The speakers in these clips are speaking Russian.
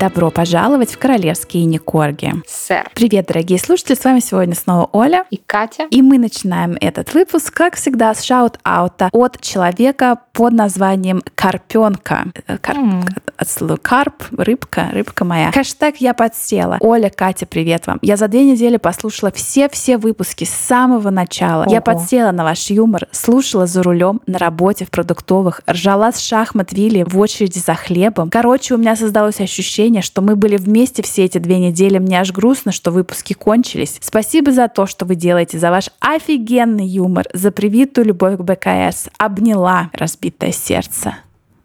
Добро пожаловать в королевские Никорги. Сэр. Привет, дорогие слушатели, с вами сегодня снова Оля. И Катя. И мы начинаем этот выпуск, как всегда, с шаут-аута от человека под названием Карпенка. Э, кар... Mm. От слова карп, рыбка, рыбка моя. Хэштег я подсела. Оля, Катя, привет вам. Я за две недели послушала все-все выпуски с самого начала. Ого. Я подсела на ваш юмор, слушала за рулем, на работе, в продуктовых, ржала с шахмат Вилли в очереди за хлебом. Короче, у меня создалось ощущение, что мы были вместе все эти две недели. Мне аж грустно, что выпуски кончились. Спасибо за то, что вы делаете, за ваш офигенный юмор, за привитую любовь к БКС. Обняла разбитое сердце.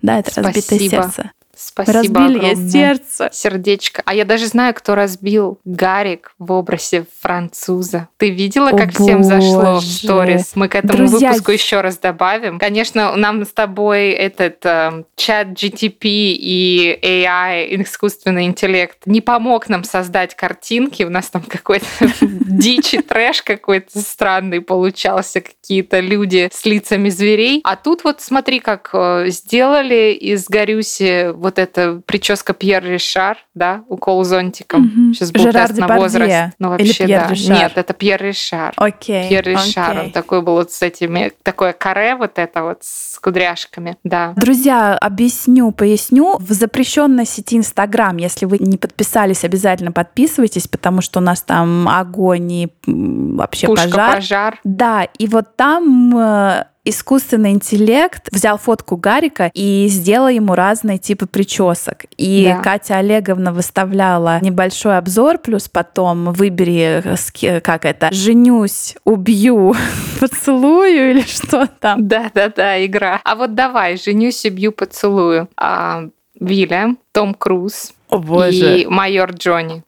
Да, это Спасибо. разбитое сердце. Спасибо Разбили огромное. сердце. Сердечко. А я даже знаю, кто разбил Гарик в образе француза. Ты видела, О, как всем зашло в боже. сторис? Мы к этому Друзья, выпуску еще раз добавим. Конечно, нам с тобой этот э, чат GTP и AI, искусственный интеллект, не помог нам создать картинки. У нас там какой-то дичь и трэш какой-то странный получался, какие-то люди с лицами зверей. А тут вот смотри, как э, сделали из Горюси вот эта прическа Пьер Ришар, да, укол зонтиком. Мгм. Сейчас был Жерар тест на Депардье возраст. Ну, или вообще, Пьер да. Ришар? Нет, это Пьер Ришар. Окей. Пьер Ришар. окей. Он такой был вот с этими, такое каре вот это вот с кудряшками. Да. Друзья, объясню, поясню. В запрещенной сети Инстаграм, если вы не подписались, обязательно подписывайтесь, потому что у нас там огонь и вообще Пушка, пожар. пожар. Да, и вот там э, искусственный интеллект взял фотку Гарика и сделал ему разные типы причесок. И Да. Катя Олеговна выставляла небольшой обзор, плюс потом выбери, э, как это, женюсь, убью, поцелую или что там. Да, да, да, игра. А вот давай, женюсь и бью поцелую. А, Вильям, Том Круз О и майор Джонни.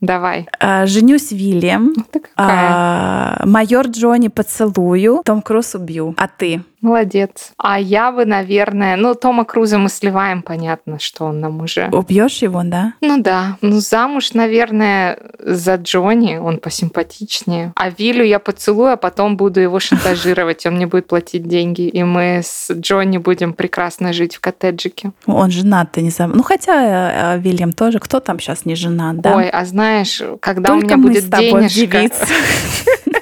Давай. А, Женюсь Вильям. Ты какая? А, майор Джонни поцелую. Том Круз убью. А ты? Молодец. А я бы, наверное... Ну, Тома Круза мы сливаем, понятно, что он нам уже... Убьешь его, да? Ну да. Ну, замуж, наверное, за Джонни. Он посимпатичнее. А Вилю я поцелую, а потом буду его шантажировать. Он мне будет платить деньги. И мы с Джонни будем прекрасно жить в коттеджике. Он женат, ты не забыл. Ну, хотя э, Вильям тоже. Кто там сейчас не женат, да? Ой, а знаешь, когда Только у меня будет денежка...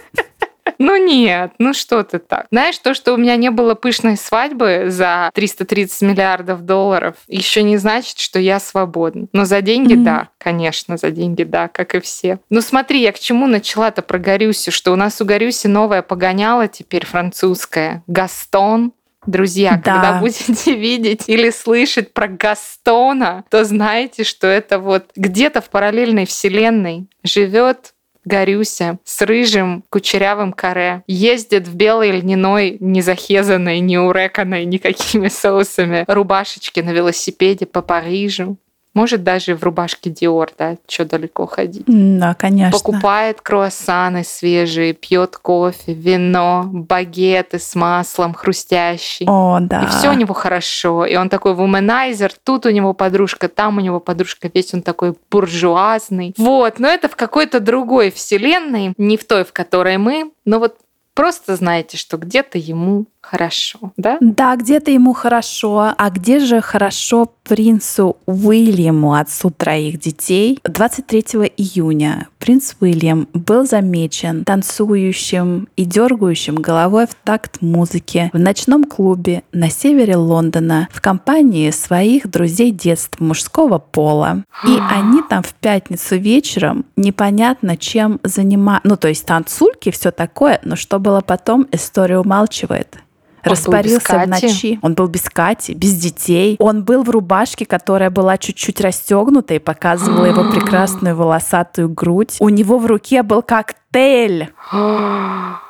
Ну нет, ну что ты так. Знаешь, то, что у меня не было пышной свадьбы за 330 миллиардов долларов, еще не значит, что я свободна. Но за деньги, Мгм. да, конечно, за деньги, да, как и все. Ну смотри, я к чему начала-то про Горюсю, что у нас у Горюси новая погоняла теперь французская. Гастон, Друзья, Да. когда будете видеть или слышать про Гастона, то знаете, что это вот где-то в параллельной вселенной живет Горюся с рыжим кучерявым каре, ездит в белой льняной, не захезанной, не уреканной никакими соусами рубашечке на велосипеде по Парижу. Может, даже в рубашке Диор, да, что далеко ходить. Да, конечно. Покупает круассаны свежие, пьет кофе, вино, багеты с маслом хрустящий. О, да. И все у него хорошо. И он такой вуменайзер. Тут у него подружка, там у него подружка. Весь он такой буржуазный. Вот. Но это в какой-то другой вселенной, не в той, в которой мы. Но вот просто знаете, что где-то ему хорошо, да? Да, где-то ему хорошо. А где же хорошо принцу Уильяму, отцу троих детей? 23 июня принц Уильям был замечен танцующим и дергающим головой в такт музыки в ночном клубе на севере Лондона в компании своих друзей детства мужского пола. И они там в пятницу вечером непонятно чем занимаются. Ну, то есть танцульки, все такое, но что было потом, история умалчивает. Он Распарился в ночи. Он был без Кати, без детей. Он был в рубашке, которая была чуть-чуть расстегнута и показывала его прекрасную волосатую грудь. У него в руке был коктейль.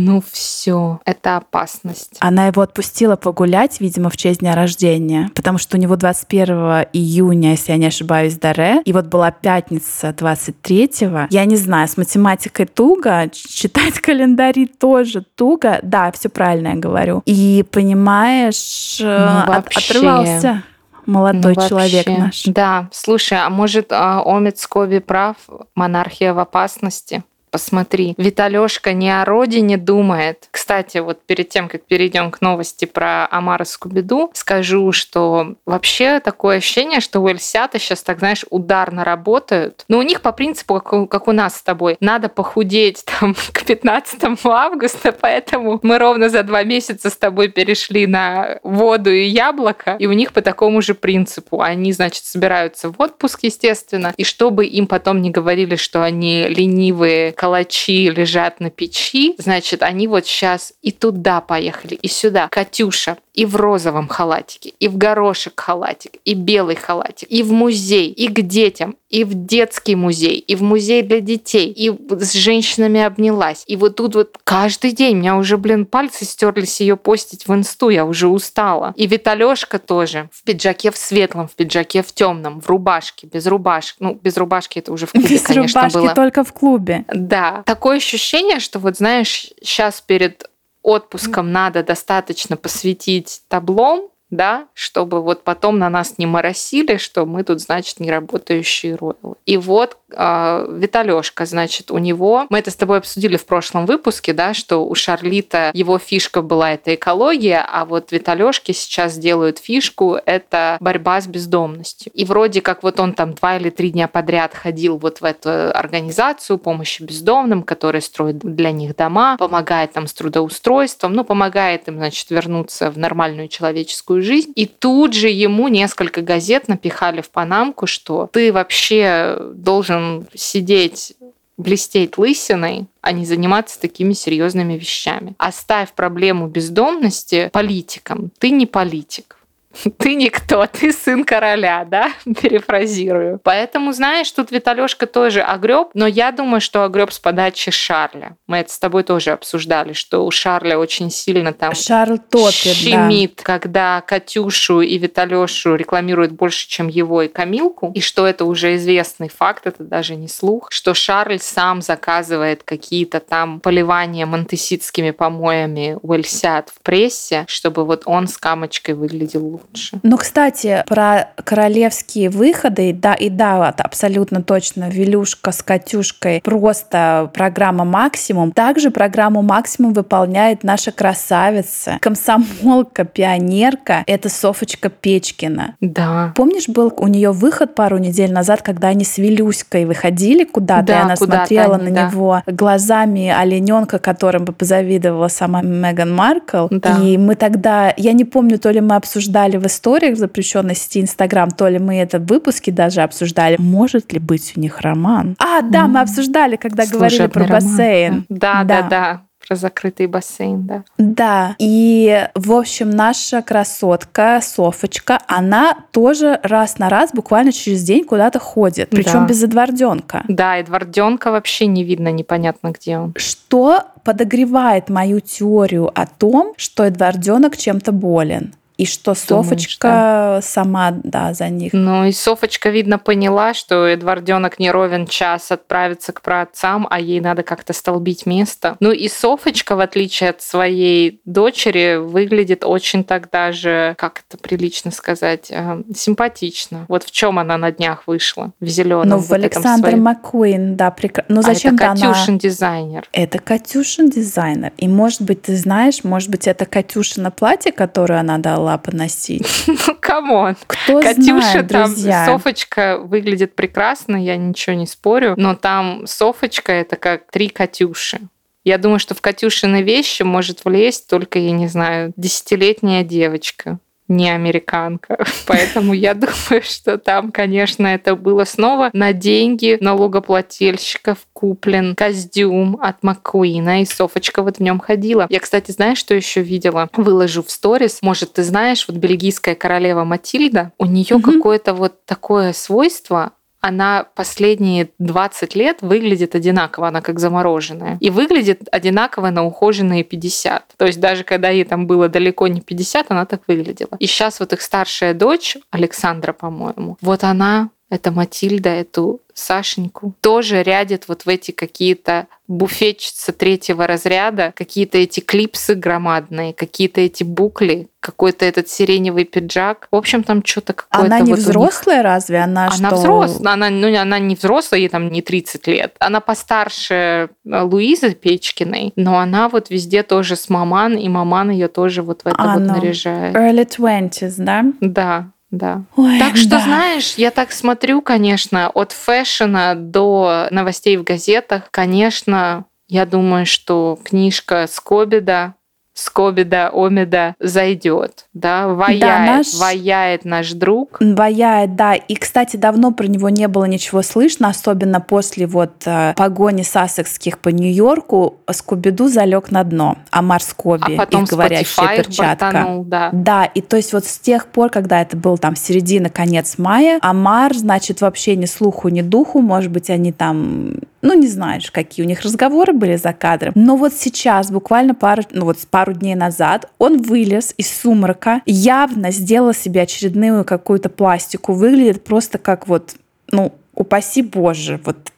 Ну все, это опасность. Она его отпустила погулять, видимо, в честь дня рождения, потому что у него 21 июня, если я не ошибаюсь, Даре. И вот была пятница 23-го. Я не знаю, с математикой туго, читать календари тоже туго. Да, все правильно я говорю. И понимаешь, э, от- вообще. отрывался молодой Ну, человек вообще. наш. Да, слушай, а может а, Омид Скоби прав? Монархия в опасности? Посмотри, Виталёшка не о родине думает. Кстати, вот перед тем, как перейдем к новости про Амара Скубиду, скажу, что вообще такое ощущение, что у Эльсята сейчас, так знаешь, ударно работают. Но у них по принципу, как у, как у нас с тобой, надо похудеть там к 15 августа, поэтому мы ровно за два месяца с тобой перешли на воду и яблоко, и у них по такому же принципу. Они, значит, собираются в отпуск, естественно, и чтобы им потом не говорили, что они ленивые калачи лежат на печи, значит, они вот сейчас и туда поехали, и сюда. Катюша и в розовом халатике, и в горошек халатик, и белый халатик, и в музей, и к детям, и в детский музей, и в музей для детей, и с женщинами обнялась. И вот тут вот каждый день у меня уже, блин, пальцы стерлись ее постить в инсту, я уже устала. И Виталешка тоже в пиджаке в светлом, в пиджаке в темном, в рубашке, без рубашки. Ну, без рубашки это уже в клубе, Без конечно, рубашки было. только в клубе. Да. Такое ощущение, что вот знаешь, сейчас перед отпуском надо достаточно посвятить таблом, да, чтобы вот потом на нас не моросили, что мы тут, значит, не работающие роялы. И вот э, Виталёшка, значит, у него, мы это с тобой обсудили в прошлом выпуске, да, что у Шарлита его фишка была это экология, а вот Виталёшке сейчас делают фишку это борьба с бездомностью. И вроде как вот он там два или три дня подряд ходил вот в эту организацию помощи бездомным, которая строит для них дома, помогает там с трудоустройством, ну, помогает им, значит, вернуться в нормальную человеческую жизнь. И тут же ему несколько газет напихали в панамку, что ты вообще должен сидеть блестеть лысиной, а не заниматься такими серьезными вещами. Оставь проблему бездомности политикам. Ты не политик. Ты никто, ты сын короля, да? Перефразирую. Поэтому, знаешь, тут Виталёшка тоже огреб, но я думаю, что огреб с подачи Шарля. Мы это с тобой тоже обсуждали, что у Шарля очень сильно там Шарль топит, щемит, да. когда Катюшу и Виталёшу рекламируют больше, чем его и Камилку, и что это уже известный факт, это даже не слух, что Шарль сам заказывает какие-то там поливания монтеситскими помоями у Эльсят в прессе, чтобы вот он с камочкой выглядел лучше. Ну, кстати, про королевские выходы, да, и да, вот абсолютно точно, Вилюшка с Катюшкой просто программа «Максимум». Также программу «Максимум» выполняет наша красавица, комсомолка, пионерка, это Софочка Печкина. Да. Помнишь, был у нее выход пару недель назад, когда они с Вилюськой выходили куда-то, Да, и она куда-то смотрела они, на да. него глазами олененка, которым бы позавидовала сама Меган Маркл. Да. И мы тогда, я не помню, то ли мы обсуждали в историях в запрещенной сети Инстаграм, то ли мы это в выпуске даже обсуждали. Может ли быть у них роман? А, да, мы обсуждали, когда говорили про Служебный роман. бассейн. Да, да, да. Про закрытый бассейн, да. Да, и, в общем, наша красотка Софочка, она тоже раз на раз буквально через день куда-то ходит, причем Да. без Эдварденка. Да, Эдварденка вообще не видно, непонятно где он. Что подогревает мою теорию о том, что Эдварденок чем-то болен. И что Думаешь, Софочка сама, да, за них. Ну и Софочка, видно, поняла, что Эдварденок не ровен час отправится к праотцам, а ей надо как-то столбить место. Ну и Софочка, в отличие от своей дочери, выглядит очень так даже, как это прилично сказать, э, симпатично. Вот в чем она на днях вышла, в зеленом. Но в Александр Маккуин, да, прекрасно. Ну А это зачем-то она... Катюшин дизайнер. Это Катюшин дизайнер. И, может быть, ты знаешь, может быть, это Катюшина платье, которое она дала поносить. Ну, come on. Кто Катюша знает, там, друзья. Софочка выглядит прекрасно, я ничего не спорю, но там Софочка это как три Катюши. Я думаю, что в Катюшины вещи может влезть только, я не знаю, десятилетняя девочка не американка. Поэтому я думаю, что там, конечно, это было снова на деньги налогоплательщиков куплен костюм от Маккуина, и Софочка вот в нем ходила. Я, кстати, знаешь, что еще видела? Выложу в сторис. Может, ты знаешь, вот бельгийская королева Матильда, у нее Мгм. какое-то вот такое свойство, она последние 20 лет выглядит одинаково, она как замороженная. И выглядит одинаково на ухоженные 50. То есть даже когда ей там было далеко не 50, она так выглядела. И сейчас вот их старшая дочь, Александра, по-моему, вот она это Матильда, эту Сашеньку, тоже рядит вот в эти какие-то буфетчицы третьего разряда, какие-то эти клипсы громадные, какие-то эти букли, какой-то этот сиреневый пиджак. В общем, там что-то какое-то... Она не вот взрослая разве? Она, она что... взрослая. Она, ну, она не взрослая, ей там не 30 лет. Она постарше э, Луизы Печкиной, но она вот везде тоже с маман, и маман ее тоже вот в это а, вот ну, наряжает. Early twenties, да? Да, да. Ой, так что, да. знаешь, я так смотрю, конечно, от фэшена до новостей в газетах, конечно, я думаю, что книжка Скобида Скобида, Омида зайдет, да, ваяет, да, наш... ваяет наш друг. Ваяет, да, и, кстати, давно про него не было ничего слышно, особенно после вот э, погони сассекских по Нью-Йорку, Скобиду залег на дно, Амар Скоби, а потом их говорящая перчатка. Бортанул, да. да, и то есть вот с тех пор, когда это был там середина, конец мая, Амар, значит, вообще ни слуху, ни духу, может быть, они там ну, не знаешь, какие у них разговоры были за кадром. Но вот сейчас, буквально пару, ну вот пару дней назад, он вылез из сумрака, явно сделал себе очередную какую-то пластику, выглядит просто как вот, ну, упаси Боже, вот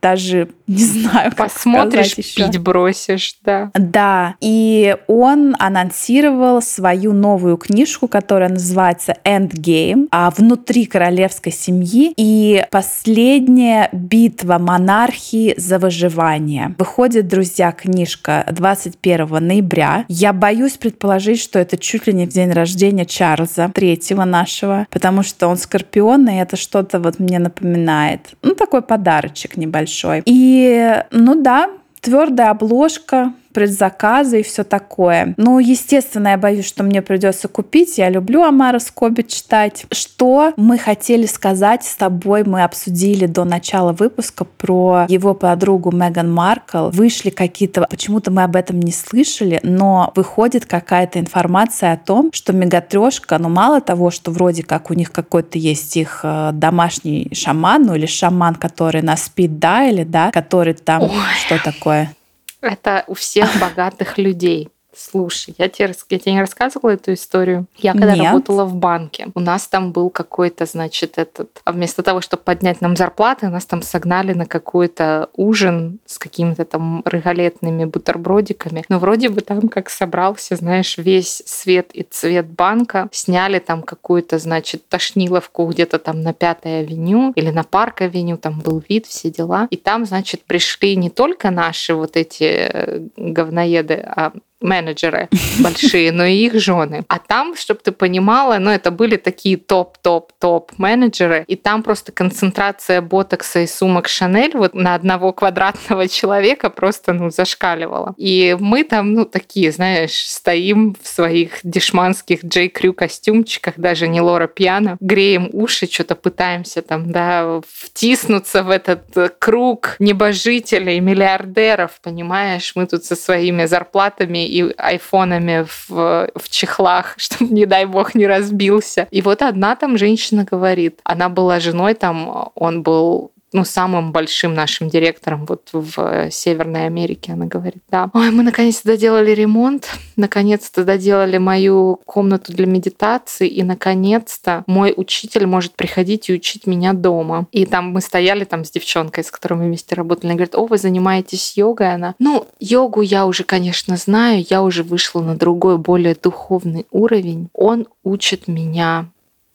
даже не знаю, как Посмотришь, еще. пить бросишь, да. Да, и он анонсировал свою новую книжку, которая называется Endgame, а внутри королевской семьи и последняя битва монархии за выживание. Выходит, друзья, книжка 21 ноября. Я боюсь предположить, что это чуть ли не в день рождения Чарльза, третьего нашего, потому что он скорпион, и это что-то вот мне напоминает. Ну, такой подарочек небольшой. И ну да, твердая обложка, предзаказы и все такое. Ну, естественно, я боюсь, что мне придется купить. Я люблю Амара Скоби читать. Что мы хотели сказать с тобой, мы обсудили до начала выпуска про его подругу Меган Маркл. Вышли какие-то... Почему-то мы об этом не слышали, но выходит какая-то информация о том, что Мегатрешка, ну, мало того, что вроде как у них какой-то есть их э, домашний шаман, ну, или шаман, который на спид дайле, да, который там... Ой. Что такое? Это у всех богатых людей. Слушай, я тебе, я тебе не рассказывала эту историю. Я когда Нет. работала в банке, у нас там был какой-то, значит, этот... А вместо того, чтобы поднять нам зарплаты, нас там согнали на какой-то ужин с какими-то там регалетными бутербродиками. Но вроде бы там как собрался, знаешь, весь свет и цвет банка. Сняли там какую-то, значит, тошниловку где-то там на Пятой авеню или на Парк авеню, там был вид, все дела. И там, значит, пришли не только наши вот эти э, говноеды, а менеджеры большие, но и их жены. А там, чтобы ты понимала, ну, это были такие топ-топ-топ менеджеры, и там просто концентрация ботокса и сумок Шанель вот на одного квадратного человека просто, ну, зашкаливала. И мы там, ну, такие, знаешь, стоим в своих дешманских Джей Крю костюмчиках, даже не Лора Пьяна, греем уши, что-то пытаемся там, да, втиснуться в этот круг небожителей, миллиардеров, понимаешь? Мы тут со своими зарплатами и айфонами в, в чехлах, чтобы, не дай бог, не разбился. И вот одна там женщина говорит, она была женой, там он был ну, самым большим нашим директором вот в Северной Америке, она говорит, да. Ой, мы наконец-то доделали ремонт, наконец-то доделали мою комнату для медитации, и наконец-то мой учитель может приходить и учить меня дома. И там мы стояли там с девчонкой, с которой мы вместе работали, она говорит, о, вы занимаетесь йогой? Она, ну, йогу я уже, конечно, знаю, я уже вышла на другой, более духовный уровень. Он учит меня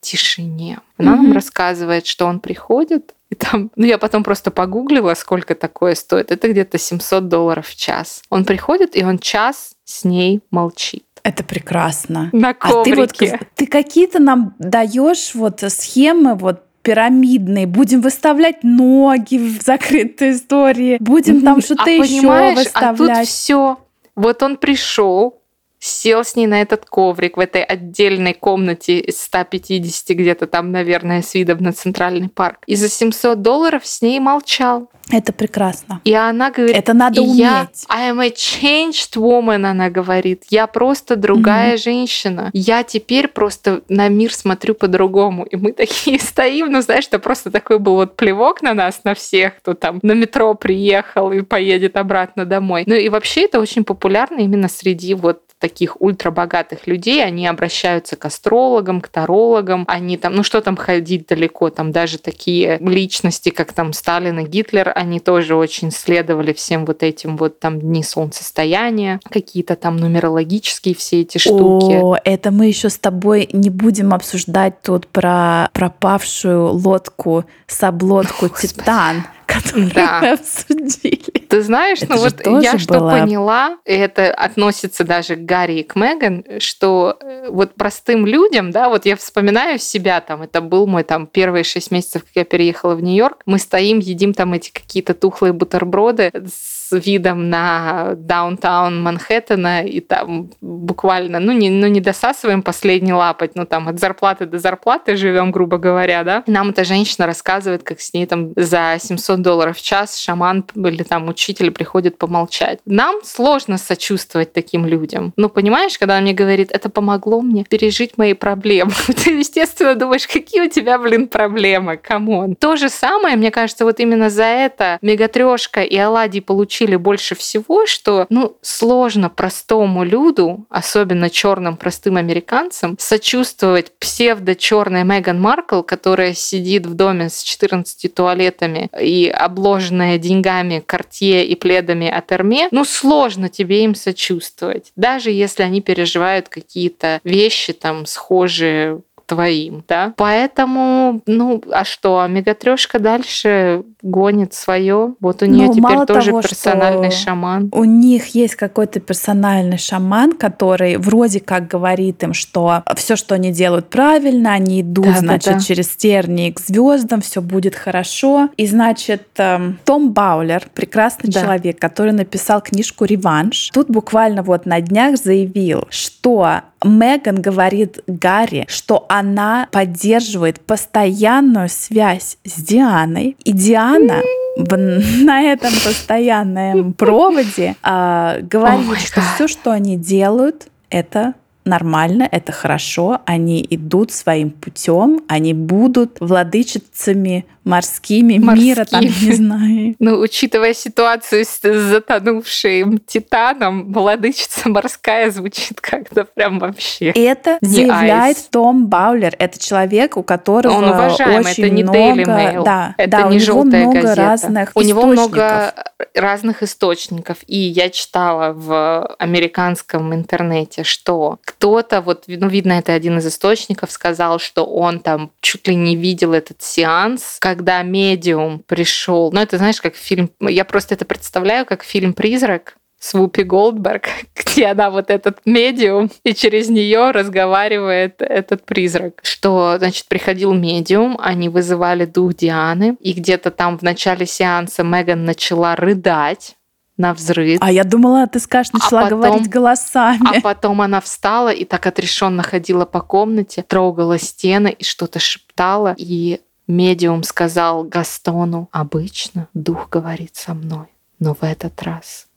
тишине. Она mm-hmm. нам рассказывает, что он приходит, и там, ну я потом просто погуглила, сколько такое стоит. Это где-то 700 долларов в час. Он приходит, и он час с ней молчит. Это прекрасно. На коврике. А ты, вот, ты какие-то нам даешь вот схемы вот пирамидные, будем выставлять ноги в закрытой истории, будем там что-то а еще выставлять. А тут все. Вот он пришел, сел с ней на этот коврик в этой отдельной комнате из 150 где-то там, наверное, с видом на Центральный парк. И за 700 долларов с ней молчал. Это прекрасно. И она говорит, это надо уметь. Я, I am a changed woman, она говорит. Я просто другая mm-hmm. женщина. Я теперь просто на мир смотрю по-другому. И мы такие стоим, ну знаешь, это просто такой был вот плевок на нас, на всех, кто там на метро приехал и поедет обратно домой. Ну и вообще это очень популярно именно среди вот таких ультрабогатых людей, они обращаются к астрологам, к тарологам, они там, ну что там ходить далеко, там даже такие личности, как там Сталин и Гитлер, они тоже очень следовали всем вот этим вот там дни солнцестояния, какие-то там нумерологические все эти штуки. О, это мы еще с тобой не будем обсуждать тут про пропавшую лодку с облодку Титан который да. мы обсудили. Ты знаешь, это ну вот я что была... поняла, и это относится даже к Гарри и к Меган, что э, вот простым людям, да, вот я вспоминаю себя, там, это был мой там первые шесть месяцев, как я переехала в Нью-Йорк, мы стоим, едим там эти какие-то тухлые бутерброды с с видом на даунтаун Манхэттена, и там буквально, ну не, ну не досасываем последний лапоть, ну там от зарплаты до зарплаты живем, грубо говоря, да. Нам эта женщина рассказывает, как с ней там за 700 долларов в час шаман или там учитель приходит помолчать. Нам сложно сочувствовать таким людям. Ну, понимаешь, когда она мне говорит, это помогло мне пережить мои проблемы. Ты, естественно, думаешь, какие у тебя, блин, проблемы, come on. То же самое, мне кажется, вот именно за это Мегатрешка и Оладий получили научили больше всего, что ну, сложно простому люду, особенно черным простым американцам, сочувствовать псевдо-черной Меган Маркл, которая сидит в доме с 14 туалетами и обложенная деньгами Картье и пледами от Эрме, ну сложно тебе им сочувствовать, даже если они переживают какие-то вещи там схожие твоим, да. Поэтому, ну, а что, а мегатрешка дальше гонит свое. Вот у нее ну, теперь тоже того, персональный шаман. У них есть какой-то персональный шаман, который вроде как говорит им, что все, что они делают правильно, они идут, да, значит, да, да. через тернии к звездам, все будет хорошо. И значит, эм, Том Баулер, прекрасный да. человек, который написал книжку «Реванш», тут буквально вот на днях заявил, что Меган говорит Гарри, что она поддерживает постоянную связь с Дианой, и Диана на этом постоянном проводе э, говорит, oh что все, что они делают, это нормально, это хорошо, они идут своим путем, они будут владычицами морскими, морскими. мира, там, не знаю. Ну, учитывая ситуацию с затонувшим Титаном, владычица морская звучит как-то прям вообще Это не заявляет айс. Том Баулер. Это человек, у которого Он уважаемый, очень это не много... Daily Mail. Да, это да, не у него много газета. разных У него много разных источников. И я читала в американском интернете, что кто-то, вот, ну, видно, это один из источников, сказал, что он там чуть ли не видел этот сеанс, как когда медиум пришел, ну это знаешь, как фильм, я просто это представляю как фильм «Призрак», с Вупи Голдберг, где она вот этот медиум, и через нее разговаривает этот призрак. Что, значит, приходил медиум, они вызывали дух Дианы, и где-то там в начале сеанса Меган начала рыдать, на взрыв. А я думала, ты скажешь, а начала а потом, говорить голосами. А потом она встала и так отрешенно ходила по комнате, трогала стены и что-то шептала. И Медиум сказал Гастону, обычно дух говорит со мной, но в этот раз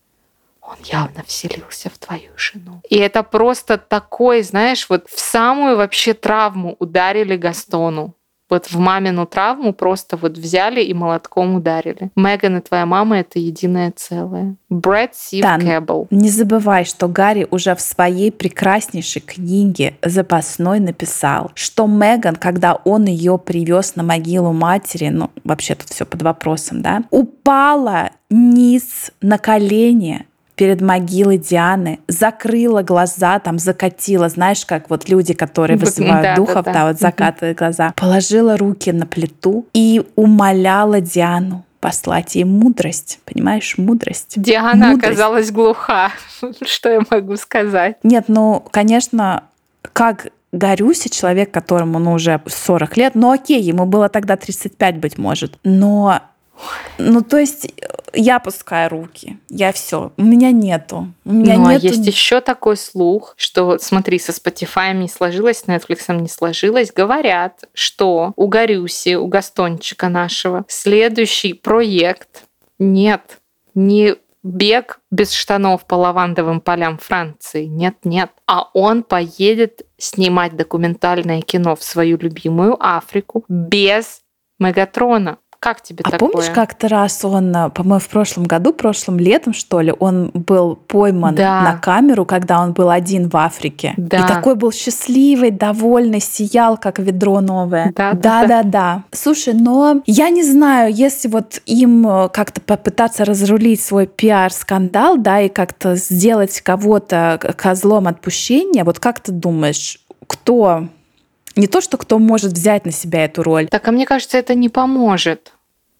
он явно вселился в твою жену. И это просто такой, знаешь, вот в самую вообще травму ударили Гастону вот в мамину травму просто вот взяли и молотком ударили. Меган и твоя мама — это единое целое. Брэд Сив да, Кэббл. Не забывай, что Гарри уже в своей прекраснейшей книге «Запасной» написал, что Меган, когда он ее привез на могилу матери, ну, вообще тут все под вопросом, да, упала низ на колени перед могилой Дианы, закрыла глаза, там закатила, знаешь, как вот люди, которые вызывают да, духов, да, да. да, вот закатывают глаза, положила руки на плиту и умоляла Диану послать ей мудрость, понимаешь, мудрость. Диана мудрость. оказалась глуха, что я могу сказать? Нет, ну, конечно, как Горюся, человек, которому ну, уже 40 лет, ну окей, ему было тогда 35, быть может, но ну, то есть я пускаю руки, я все, у меня нету. У меня ну, нету... а есть еще такой слух, что, смотри, со Spotify не сложилось, с Netflix не сложилось. Говорят, что у Горюси, у Гастончика нашего, следующий проект нет, не бег без штанов по лавандовым полям Франции. Нет, нет. А он поедет снимать документальное кино в свою любимую Африку без Мегатрона Как тебе а такое? помнишь, как-то раз он, э, по-моему, в прошлом году, прошлым летом, что ли, он был пойман Да. на камеру, когда он был один в Африке. Да. И такой был счастливый, довольный, сиял, как ведро новое. Да, да, да, да, да. Слушай, но я не знаю, если вот им э, как-то попытаться разрулить свой пиар-скандал, да, и как-то сделать кого-то козлом отпущения, вот как ты думаешь, кто не то, что кто может взять на себя эту роль. Так, а мне кажется, это не поможет.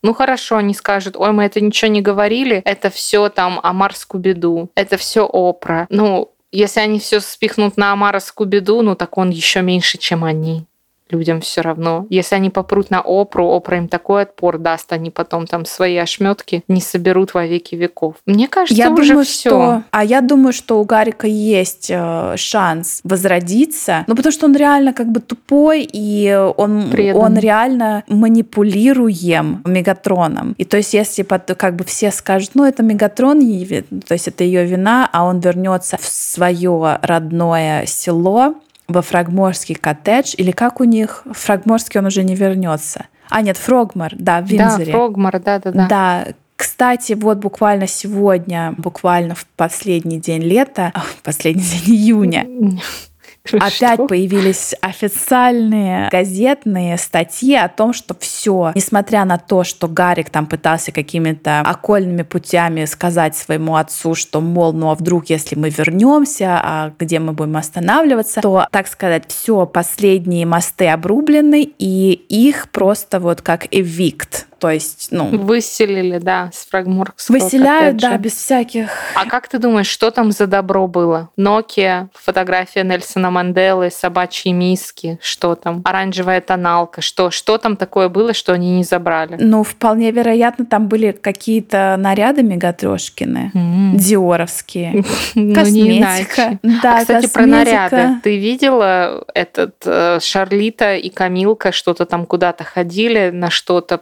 Ну хорошо, они скажут, ой, мы это ничего не говорили, это все там Амар Скубиду, это все Опра. Ну, если они все спихнут на Амара Скубиду, ну так он еще меньше, чем они. Людям все равно. Если они попрут на Опру, Опра им такой отпор даст, они потом там свои ошметки не соберут во веки веков. Мне кажется, Я уже думаю, все. что, а я думаю, что у Гарика есть э, шанс возродиться, ну потому что он реально как бы тупой и он Предан. он реально манипулируем Мегатроном. И то есть если как бы все скажут, ну это Мегатрон, то есть это ее вина, а он вернется в свое родное село во Фрагморский коттедж или как у них в Фрагморский он уже не вернется. А нет, Фрогмор, да, в Да, Винзоре. Фрогмар, да-да-да. Да. Кстати, вот буквально сегодня, буквально в последний день лета, в последний день июня, опять появились официальные газетные статьи о том, что все, несмотря на то, что Гарик там пытался какими-то окольными путями сказать своему отцу, что, мол, ну а вдруг, если мы вернемся, а где мы будем останавливаться, то, так сказать, все, последние мосты обрублены, и их просто вот как эвикт. То есть, ну, Выселили, да, с Фрагморского выселяют, да, коттеджа. без всяких А как ты думаешь, что там за добро было? Nokia, фотография Нельсона Манделы, собачьи миски, что там? Оранжевая тоналка, что? Что там такое было, что они не забрали? Ну, вполне вероятно, там были какие-то наряды Мегатрошкины, диоровские, Ну, косметика. иначе. Да, А, кстати, про наряды. Ты видела этот э, Шарлита и Камилка что-то там куда-то ходили на что-то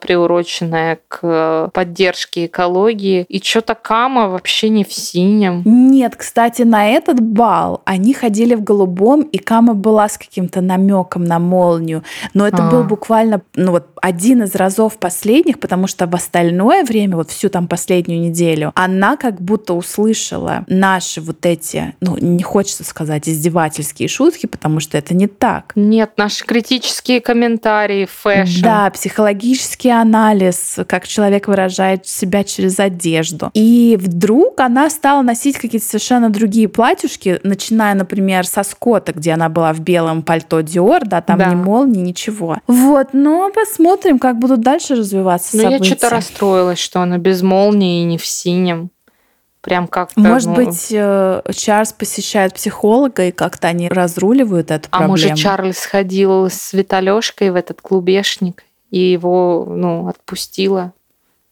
приуроченное к э, поддержке экологии. И что-то Кама вообще не в синем. Нет, кстати, на этот бал они ходили в голубом, и Кама была с каким-то намеком на молнию. Но это А. был буквально ну, вот один из разов последних, потому что в остальное время, вот всю там последнюю неделю, она как будто услышала наши вот эти, ну, не хочется сказать издевательские шутки, потому что это не так. Нет, наши критические комментарии, fashion. Да, психологический анализ, как человек выражает себя через одежду. И вдруг она стала носить какие-то совершенно другие платьюшки, начиная, например, с Аскота, где она была в белом пальто Диор, да, там Да. ни молнии, ничего. Вот, но посмотрим, как будут дальше развиваться Ну, я события. что-то расстроилась, что она без молнии и не в синем. Прям как-то... Может ну, быть, э, Чарльз посещает психолога, и как-то они разруливают эту А проблему. может, Чарльз ходил с Виталёшкой в этот клубешник, и его, ну, отпустила.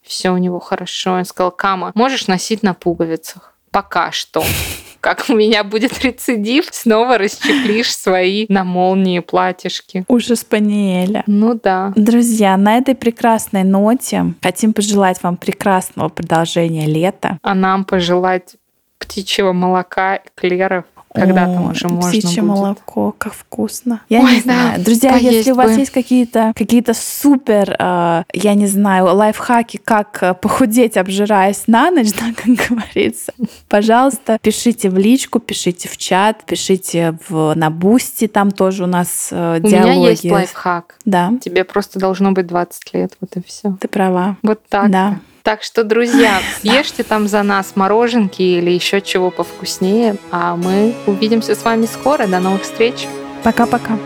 Все у него хорошо. Он сказал, Кама, можешь носить на пуговицах? Пока что. Как у меня будет рецидив, снова расчехлишь свои на молнии платьишки. Ужас Спаниеля. Ну да. Друзья, на этой прекрасной ноте хотим пожелать вам прекрасного продолжения лета. А нам пожелать птичьего молока, эклеров, когда там Ой, уже можно птичье будет. молоко, как вкусно. Я Ой, не да, знаю. Друзья, поесть если у вас бы. есть какие-то какие супер, э, я не знаю, лайфхаки, как э, похудеть, обжираясь на ночь, да, как говорится, пожалуйста, пишите в личку, пишите в чат, пишите в, на Бусти, там тоже у нас э, У диалоги. меня есть лайфхак. Да, Тебе просто должно быть 20 лет, вот и все. ты права. Вот так. Да. Так что, друзья, съешьте там за нас мороженки или еще чего повкуснее, а мы увидимся с вами скоро. До новых встреч! Пока-пока.